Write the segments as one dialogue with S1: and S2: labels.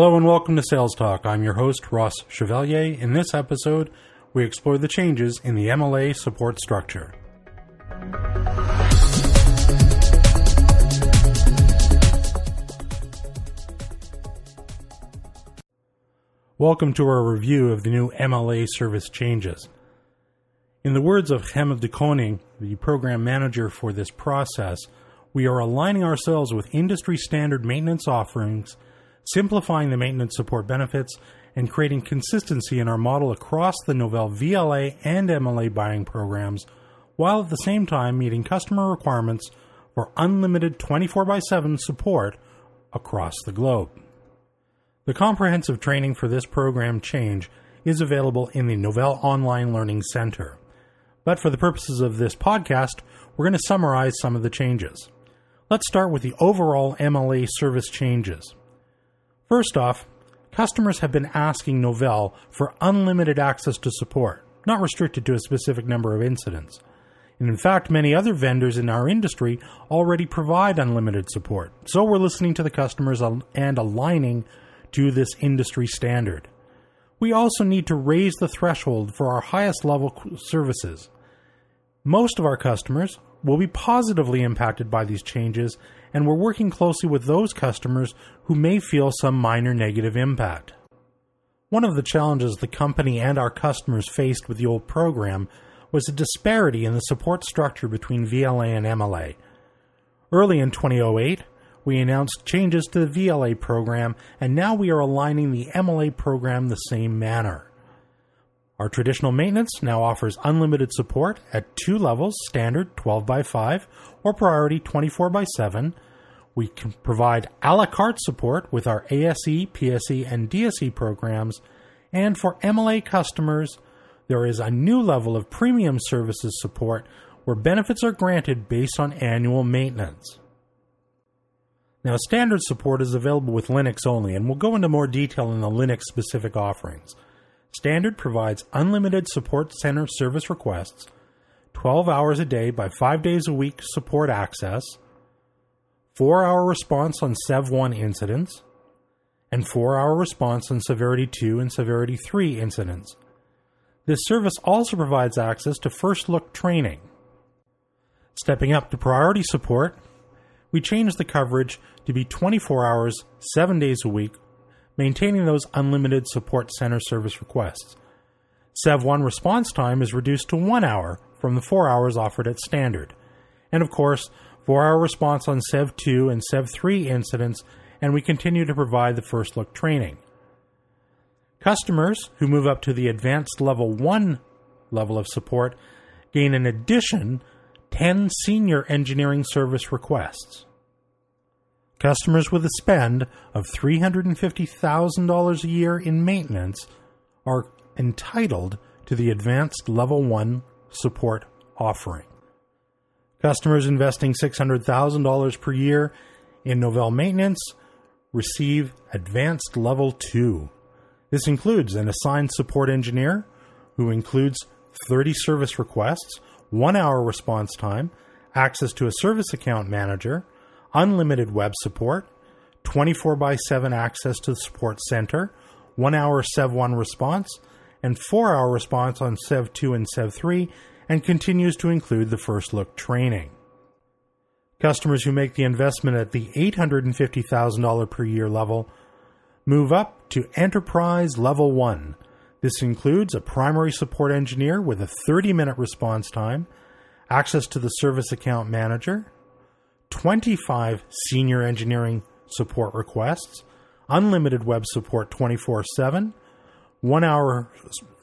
S1: Hello and welcome to Sales Talk. I'm your host, Ross Chevalier. In this episode, we explore the changes in the MLA support structure. Welcome to our review of the new MLA service changes. In the words of Hem de Koning, the program manager for this process, we are aligning ourselves with industry standard maintenance offerings simplifying the maintenance support benefits, and creating consistency in our model across the Novell VLA and MLA buying programs, while at the same time meeting customer requirements for unlimited 24 x 7 support across the globe. The comprehensive training for this program change is available in the Novell Online Learning Center. But for the purposes of this podcast, we're going to summarize some of the changes. Let's start with the overall MLA service changes. First off, customers have been asking Novell for unlimited access to support, not restricted to a specific number of incidents. And in fact, many other vendors in our industry already provide unlimited support. So we're listening to the customers and aligning to this industry standard. We also need to raise the threshold for our highest level services. Most of our customers will be positively impacted by these changes and we're working closely with those customers who may feel some minor negative impact. One of the challenges the company and our customers faced with the old program was a disparity in the support structure between VLA and MLA. Early in 2008, we announced changes to the VLA program, and now we are aligning the MLA program the same manner. Our traditional maintenance now offers unlimited support at two levels standard 12 by 5 or priority 24 by 7. We can provide a la carte support with our ASE, PSE, and DSE programs. And for MLA customers, there is a new level of premium services support where benefits are granted based on annual maintenance. Now, standard support is available with Linux only, and we'll go into more detail in the Linux specific offerings. Standard provides unlimited support center service requests, 12 hours a day by 5 days a week support access, 4 hour response on SEV 1 incidents, and 4 hour response on Severity 2 and Severity 3 incidents. This service also provides access to first look training. Stepping up to priority support, we changed the coverage to be 24 hours, 7 days a week maintaining those unlimited support center service requests. SEV1 response time is reduced to one hour from the four hours offered at standard. And of course, four hour response on SEV2 and SEV3 incidents, and we continue to provide the first look training. Customers who move up to the advanced level 1 level of support gain an addition 10 senior engineering service requests. Customers with a spend of $350,000 a year in maintenance are entitled to the advanced level 1 support offering. Customers investing $600,000 per year in Novell maintenance receive advanced level 2. This includes an assigned support engineer who includes 30 service requests, 1 hour response time, access to a service account manager, unlimited web support, 24 by 7 access to the support center, 1 hour SEV1 response, and 4 hour response on SEV2 and SEV3, and continues to include the first look training. Customers who make the investment at the $850,000 per year level move up to Enterprise Level 1. This includes a primary support engineer with a 30 minute response time, access to the service account manager, 25 senior engineering support requests, unlimited web support 24 7, one hour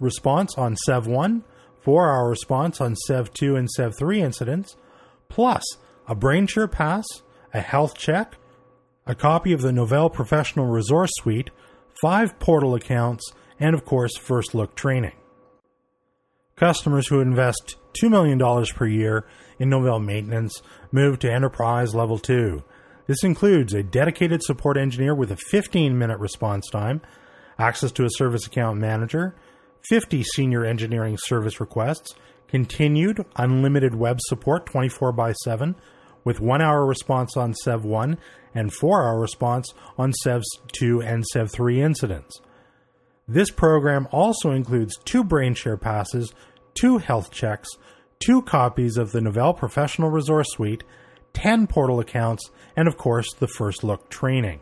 S1: response on SEV 1, four hour response on SEV 2 and SEV 3 incidents, plus a BrainShare Pass, a health check, a copy of the Novell Professional Resource Suite, five portal accounts, and of course, first look training. Customers who invest $2 million per year in Novell maintenance moved to Enterprise Level 2. This includes a dedicated support engineer with a 15 minute response time, access to a service account manager, 50 senior engineering service requests, continued unlimited web support 24 by 7, with one hour response on SEV 1 and four hour response on SEV 2 and SEV 3 incidents. This program also includes two BrainShare passes, two health checks, two copies of the Novell Professional Resource Suite, 10 portal accounts, and of course the First Look training.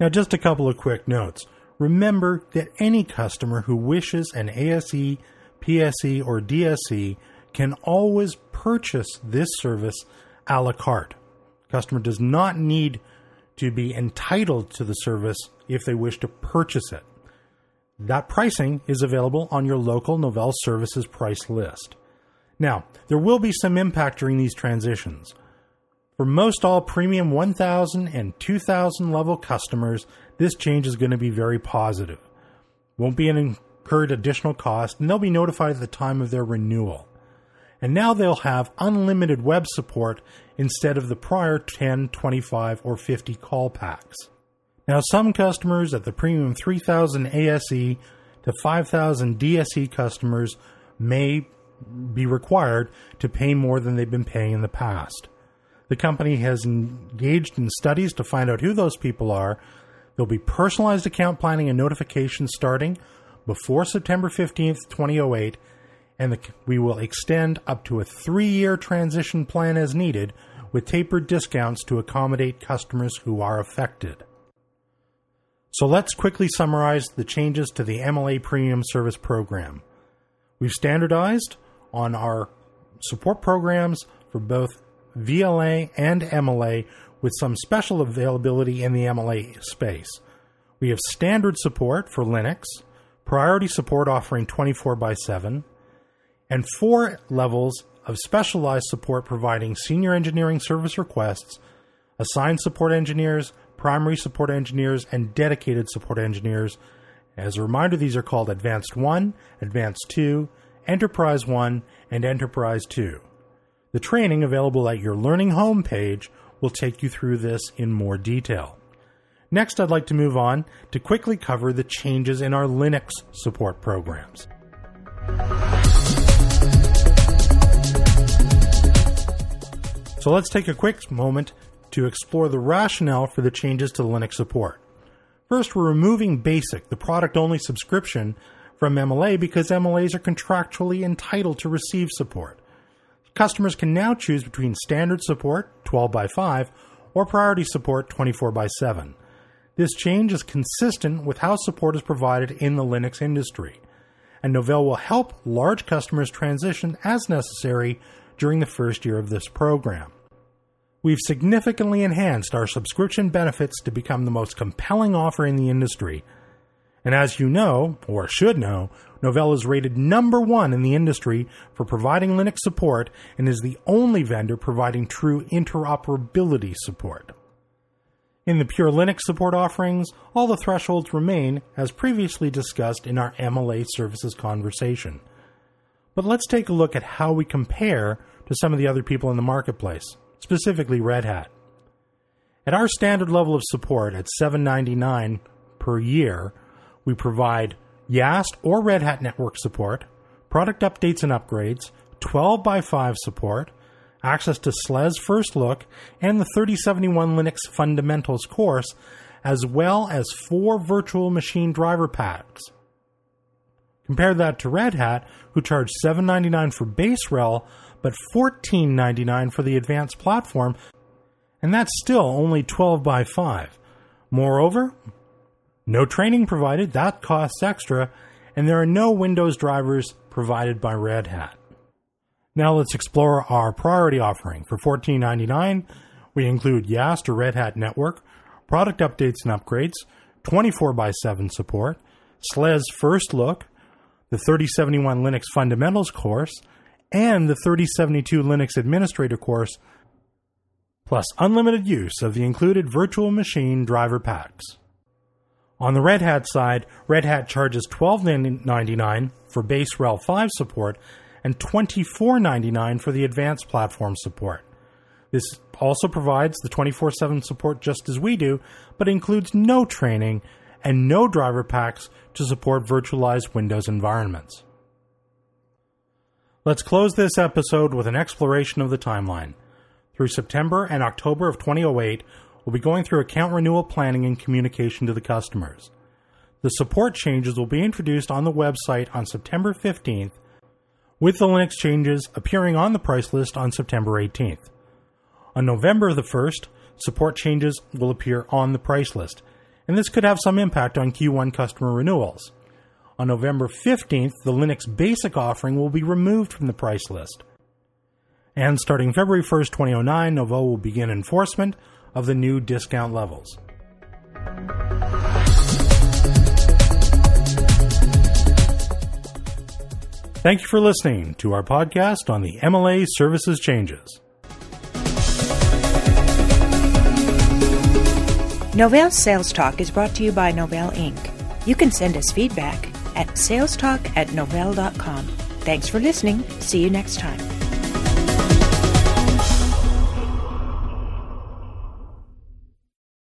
S1: Now, just a couple of quick notes. Remember that any customer who wishes an ASE, PSE, or DSE can always purchase this service a la carte. Customer does not need to be entitled to the service if they wish to purchase it. That pricing is available on your local Novell Services price list. Now, there will be some impact during these transitions. For most all premium 1000 and 2000 level customers, this change is going to be very positive. Won't be an incurred additional cost, and they'll be notified at the time of their renewal. And now they'll have unlimited web support instead of the prior 10, 25, or 50 call packs. Now, some customers at the premium 3000 ASE to 5000 DSE customers may be required to pay more than they've been paying in the past. The company has engaged in studies to find out who those people are. There'll be personalized account planning and notifications starting before September 15th, 2008, and the, we will extend up to a three year transition plan as needed with tapered discounts to accommodate customers who are affected. So let's quickly summarize the changes to the MLA Premium Service Program. We've standardized on our support programs for both VLA and MLA with some special availability in the MLA space. We have standard support for Linux, priority support offering 24 by 7, and four levels of specialized support providing senior engineering service requests, assigned support engineers, primary support engineers, and dedicated support engineers. As a reminder, these are called Advanced 1, Advanced 2, Enterprise 1, and Enterprise 2. The training available at your Learning homepage will take you through this in more detail. Next, I'd like to move on to quickly cover the changes in our Linux support programs. So let's take a quick moment to explore the rationale for the changes to Linux support. First, we're removing BASIC, the product only subscription, from MLA because MLAs are contractually entitled to receive support. Customers can now choose between standard support, 12 by 5, or priority support, 24 by 7. This change is consistent with how support is provided in the Linux industry, and Novell will help large customers transition as necessary during the first year of this program. We've significantly enhanced our subscription benefits to become the most compelling offer in the industry. And as you know, or should know, Novell is rated number one in the industry for providing Linux support and is the only vendor providing true interoperability support. In the pure Linux support offerings, all the thresholds remain as previously discussed in our MLA services conversation. But let's take a look at how we compare to some of the other people in the marketplace specifically Red Hat. At our standard level of support at $7.99 per year, we provide YAST or Red Hat network support, product updates and upgrades, 12 by 5 support, access to SLES First Look, and the 3071 Linux Fundamentals course, as well as four virtual machine driver packs. Compare that to Red Hat, who charge $7.99 for base RHEL but $14.99 for the advanced platform, and that's still only 12 by 5. Moreover, no training provided, that costs extra, and there are no Windows drivers provided by Red Hat. Now let's explore our priority offering. For $14.99, we include YAST or Red Hat Network, product updates and upgrades, 24 by 7 support, SLES First Look, the 3071 Linux Fundamentals course, and the 3072 Linux Administrator course, plus unlimited use of the included virtual machine driver packs. On the Red Hat side, Red Hat charges $12.99 for base RHEL 5 support and $24.99 for the advanced platform support. This also provides the 24 7 support just as we do, but includes no training and no driver packs to support virtualized Windows environments. Let's close this episode with an exploration of the timeline. through September and October of 2008, we'll be going through account renewal planning and communication to the customers. The support changes will be introduced on the website on September 15th, with the Linux changes appearing on the price list on September 18th. On November the 1st, support changes will appear on the price list, and this could have some impact on Q1 customer renewals. On November 15th, the Linux Basic offering will be removed from the price list. And starting February 1st, 2009, Novell will begin enforcement of the new discount levels. Thank you for listening to our podcast on the MLA services changes.
S2: Novell Sales Talk is brought to you by Novell Inc. You can send us feedback at salestalk at novell.com. Thanks for listening. See you next time.